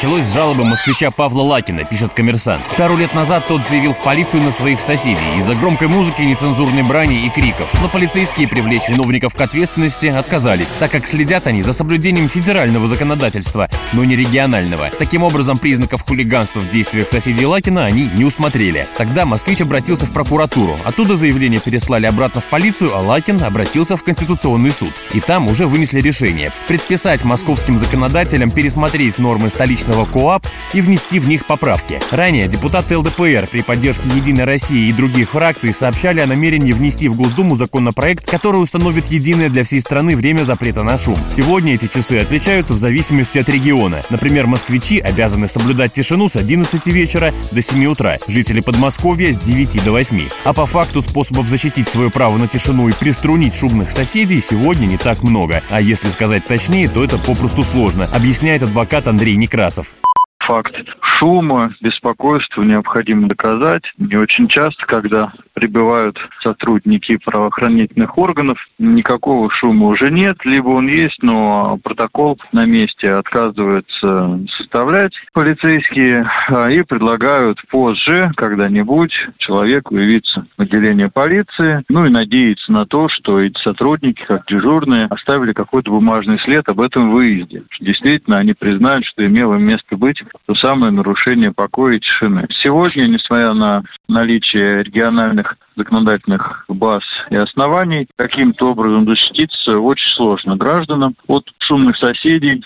Началось с жалобы москвича Павла Лакина, пишет коммерсант. Пару лет назад тот заявил в полицию на своих соседей из-за громкой музыки, нецензурной брани и криков. Но полицейские привлечь виновников к ответственности отказались, так как следят они за соблюдением федерального законодательства, но не регионального. Таким образом, признаков хулиганства в действиях соседей Лакина они не усмотрели. Тогда москвич обратился в прокуратуру. Оттуда заявление переслали обратно в полицию, а Лакин обратился в Конституционный суд. И там уже вынесли решение предписать московским законодателям пересмотреть нормы столичного столичного КОАП и внести в них поправки. Ранее депутаты ЛДПР при поддержке «Единой России» и других фракций сообщали о намерении внести в Госдуму законопроект, который установит единое для всей страны время запрета на шум. Сегодня эти часы отличаются в зависимости от региона. Например, москвичи обязаны соблюдать тишину с 11 вечера до 7 утра, жители Подмосковья с 9 до 8. А по факту способов защитить свое право на тишину и приструнить шумных соседей сегодня не так много. А если сказать точнее, то это попросту сложно, объясняет адвокат Андрей Некрасов. Факт шума, беспокойства необходимо доказать. Не очень часто, когда прибывают сотрудники правоохранительных органов, никакого шума уже нет, либо он есть, но протокол на месте отказывается составлять полицейские а, и предлагают позже когда-нибудь человеку явиться в отделение полиции, ну и надеяться на то, что эти сотрудники, как дежурные, оставили какой-то бумажный след об этом выезде. Действительно, они признают, что имело место быть то самое нарушение покоя и тишины. Сегодня, несмотря на наличие региональных законодательных баз и оснований, каким-то образом защититься очень сложно гражданам от шумных соседей,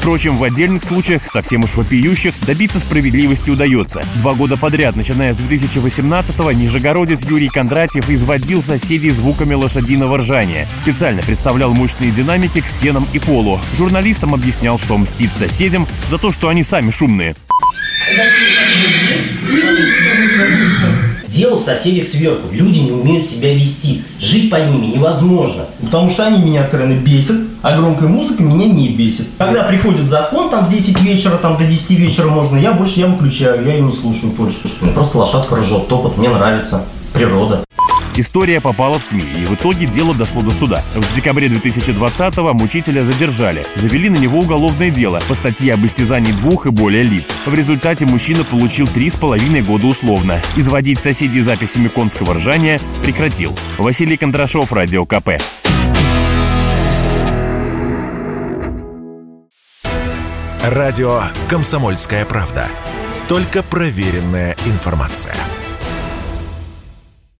Впрочем, в отдельных случаях, совсем уж вопиющих, добиться справедливости удается. Два года подряд, начиная с 2018-го, нижегородец Юрий Кондратьев изводил соседей звуками лошадиного ржания. Специально представлял мощные динамики к стенам и полу. Журналистам объяснял, что мстит соседям за то, что они сами шумные. Дело в соседях сверху. Люди не умеют себя вести. Жить по ними невозможно. Потому что они меня откровенно бесят, а громкая музыка меня не бесит. Когда приходит закон, там в 10 вечера, там до 10 вечера можно, я больше я выключаю, я ее не слушаю больше. Просто лошадка ржет, топот, мне нравится. Природа. История попала в СМИ, и в итоге дело дошло до суда. В декабре 2020-го мучителя задержали. Завели на него уголовное дело по статье об истязании двух и более лиц. В результате мужчина получил три с половиной года условно. Изводить соседей записями конского ржания прекратил. Василий Кондрашов, Радио КП. Радио «Комсомольская правда». Только проверенная информация.